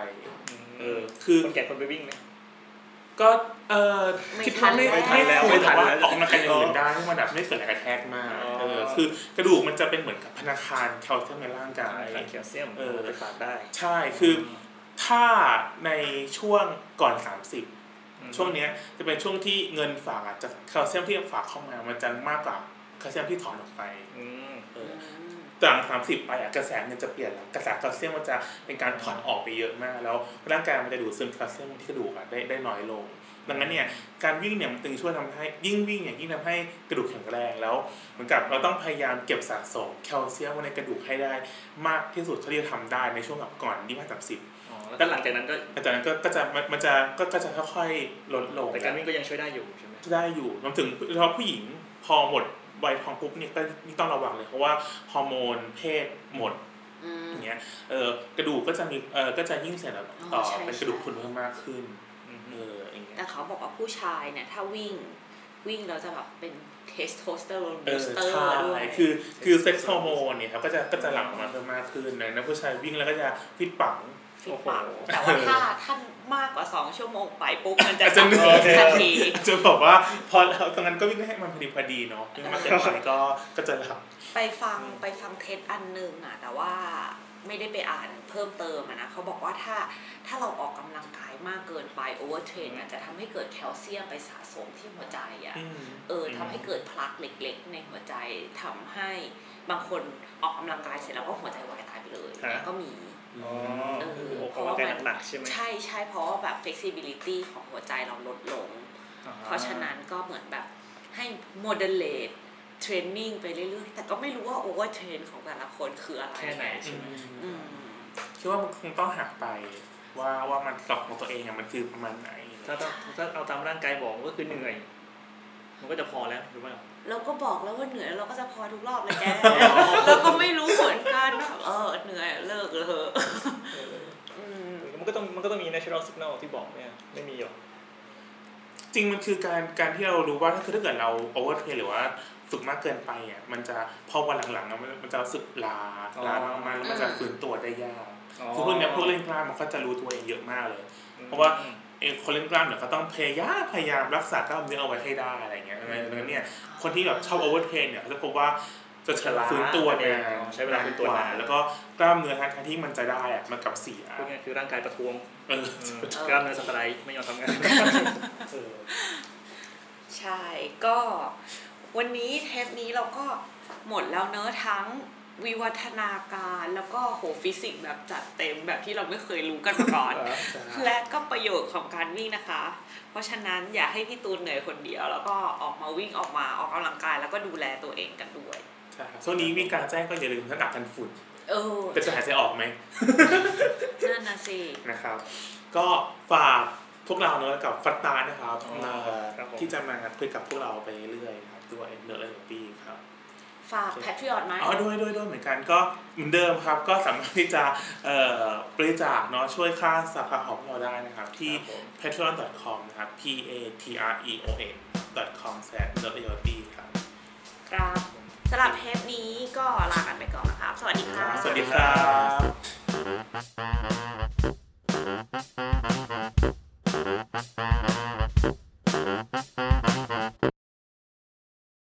เออคือคนแก่คนไปวิ่งไหม ก็เออไม่คิดทัว่านไม่ไม่ทัไม่นแล้วไม่ไม่ทัแต่นว่าแล้วออกกำลังกายอย่างอื่นได้ให้มันแบบไม่เกิดแรงกระแทกมากอ๋อเออคือกระดูกมันจะเป็นเหมือนกับธนาคารแคลเซียมในร่างกายทานแคลเซียมเออไปฝากได้ ใช่คือถ้าในช่วงก่อน 30อืมช่วงเนี้ยจะเป็นช่วงที่เงินฝากอะจะแคลเซียมที่ฝากเข้ามามันจะมากกว่าแคลเซียมที่ถอนออกไปอืมเออือม หลังสามสิบไปอะกระแสเงินจะเปลี่ยนแล้วกระแสแคลเซียมมันจะเป็นการถอนออกไปเยอะมาก แล้วร่างกายมันจะดูดซึมแคลเซียมที่กระดูกอะได้ได้น้อยลง ดังนั้นเนี่ยการวิ่งเนี่ยมันจึงช่วยทำให้ยิ่งวิ่งเนี่ยยิ่งทำให้กระดูกแข็งแรงแล้วเหมือนกับเราต้องพยายามเก็บสะสมแคลเซียมไว้ในกระดูกให้ได้ มากที่สุดเท่าที่จะทำได้ในช่วงแบบก่อนยี่สิบสามสิบอ๋อแล้วก็หลังจากนั้นก็จากนั้นก็ก็จะมันมันจะก็ก็จะค่อยๆลดลงแต่การวิ่งก็ยังช่วยได้อยู่ใช่ไหมได้อยู่รวมถึงโดยเฉพาะผู้หญิงพอหมด วัยทองปุ๊บเนี่ยก็นี่ต้องระวังเลย เพราะว่าฮอร์โมนเพศหมดอืมอย่างเงี้ยเออกระดูกก็จะมีเออก็จะยิ่งเสียแล้วอ๋อต่อใช่เป็นกระดูกพรุนเพิ่มมากขึ้นอืมเอออย่างเงี้ยแต่เขาบอกว่าผู้ชายเนี่ยถ้าวิ่งวิ่งเราจะแบบเป็นเทสโทสเตอโรนเอ booster ใช่ด้วยคือคือ sex hormone เนี่ยครับก็จะก็จะหลั่งออกมาเพิ่มมากขึ้นนะนะผู้ชายวิ่งแล้วก็จะฟิตปัง ฟิตปังแต่ว่าถ้าท่านมากกว่าสองชั่วโมงไปปุ๊บมันจะอาจจะเหนื่อยทันทีจะบอกว่าพอเราตรงนั้นก็วิ่งให้มันพอดีพอดีเนาะวิ่งมากเกินไปก็ก็จะหลับไปฟังไปฟัง TED อันหนึ่งอะแต่ว่าไม่ได้ไปอ่านเพิ่มเติมอะนะเขาบอกว่าถ้าถ้าเราออกกำลังกายมากเกินไป overtrain อาจจะทำให้เกิดแคลเซียมไปสะสมที่หัวใจอะอืมเออทำให้เกิด plaque เล็กๆ ในหัวใจทำให้บางคนออกกำลังกายเสร็จแล้วก็หัวใจวายตายไปเลยฮะเนี่ยก็มี อ๋อเออออกกำลังกายหนักๆใช่ไหมใช่ใช่เพราะว่าแบบ flexibility ของหัวใจเราลดลง เพราะฉะนั้นก็เหมือนแบบให้ moderate training ไปเรื่อยๆ แต่ก็ไม่รู้ว่า over train ของแต่ละคนคืออะไร แค่ไหนอืมอืมคิดว่ามันคงต้องหาไป ว่าว่ามันกรอบของตัวเองอะมันคือประมาณไหน ถ้าถ้าถ้าเอาตามร่างกายบอกก็คือเหนื่อย มันก็จะพอแล้วหรือเปล่าเราก็บอกแล้วว่าเหนื่อยเราก็จะพอทุกรอบเลยแกเราก็ไม่รู้เหมือนกันว่าเออเหนื่อยเลิกเลยเถอะอืมมันก็ต้องมันก็ต้องมี natural signal ที่บอกเนี่ยไม่มีหรอกจริงมันคือการการที่เรารู้ว่าถ้าคือถ้าเกิดเรา overtrain หรือว่าฝึกมากเกินไปอะมันจะพอวันหลังๆอะมันมันจะรู้สึกลาลามากๆแล้วมันจะฟื้นตัวได้ยากคือพวกเนี้ยพวกเล่นกล้ามมันก็จะรู้ตัวเองเยอะมากเลย เพราะว่าเอง คนเล่นกล้ามเนี่ยก็ต้องพยายามพยายามรักษากล้ามเนื้อเอาไว้ให้ได้อะไรเงี้ยดังนั้นเนี่ยคนที่แบบชอบ overtrain เนี่ยเขาจะพบว่าจะใช้ฟื้นตัวนานใช้เวลาฟื้นตัวนานแล้วก็กล้ามเนื้อทางที่มันจะได้อะมันกลับเสียพูดง่ายๆคือร่างกายประท้วงเออกล้ามเนื้อสไตรค์ไม่ยอมทำงานเออใช่ก็วันนี้เทปนี้เราก็หมดแล้วเนอะทั้ง วิวัฒนาการแล้วก็โหฟิสิกส์แบบจัดเต็มแบบที่เราไม่เคยรู้กันมาก่อน และก็ประโยชน์ของการวิ่งนะคะ เพราะฉะนั้นอย่าให้พี่ตูนเหนื่อยคนเดียว แล้วก็ออกมาวิ่งออกมาออกกำลังกายแล้วก็ดูแลตัวเองกันด้วยใช่ครับช่วงนี้วิ่งกลารแจ้งก็อย่าลืมหน้ากากกันฝุ่นเออแต่จะหายใจออกไหมนั่นนะสินะครับ ก็ฝากพวกเราเนอะกับฟัตตานะครับอ๋อมาครับผมที่จะมาคุยกับพวกเราไปเรื่อยๆครับด้วยเนอร์เลนปีครับ ฝากแพทริออตไหมอ๋อด้วยด้วยด้วยเหมือนกันก็เหมือนเดิมครับ ก็สามารถที่จะบริจาคเนาะช่วยค่าสาขาของเราได้นะครับ ที่ patreon.com นะครับ p a t r e o n com s l a s t ครับ ครับสำหรับเทปนี้ก็ลากันไปก่อนนะครับ สวัสดีครับ สวัสดีครับ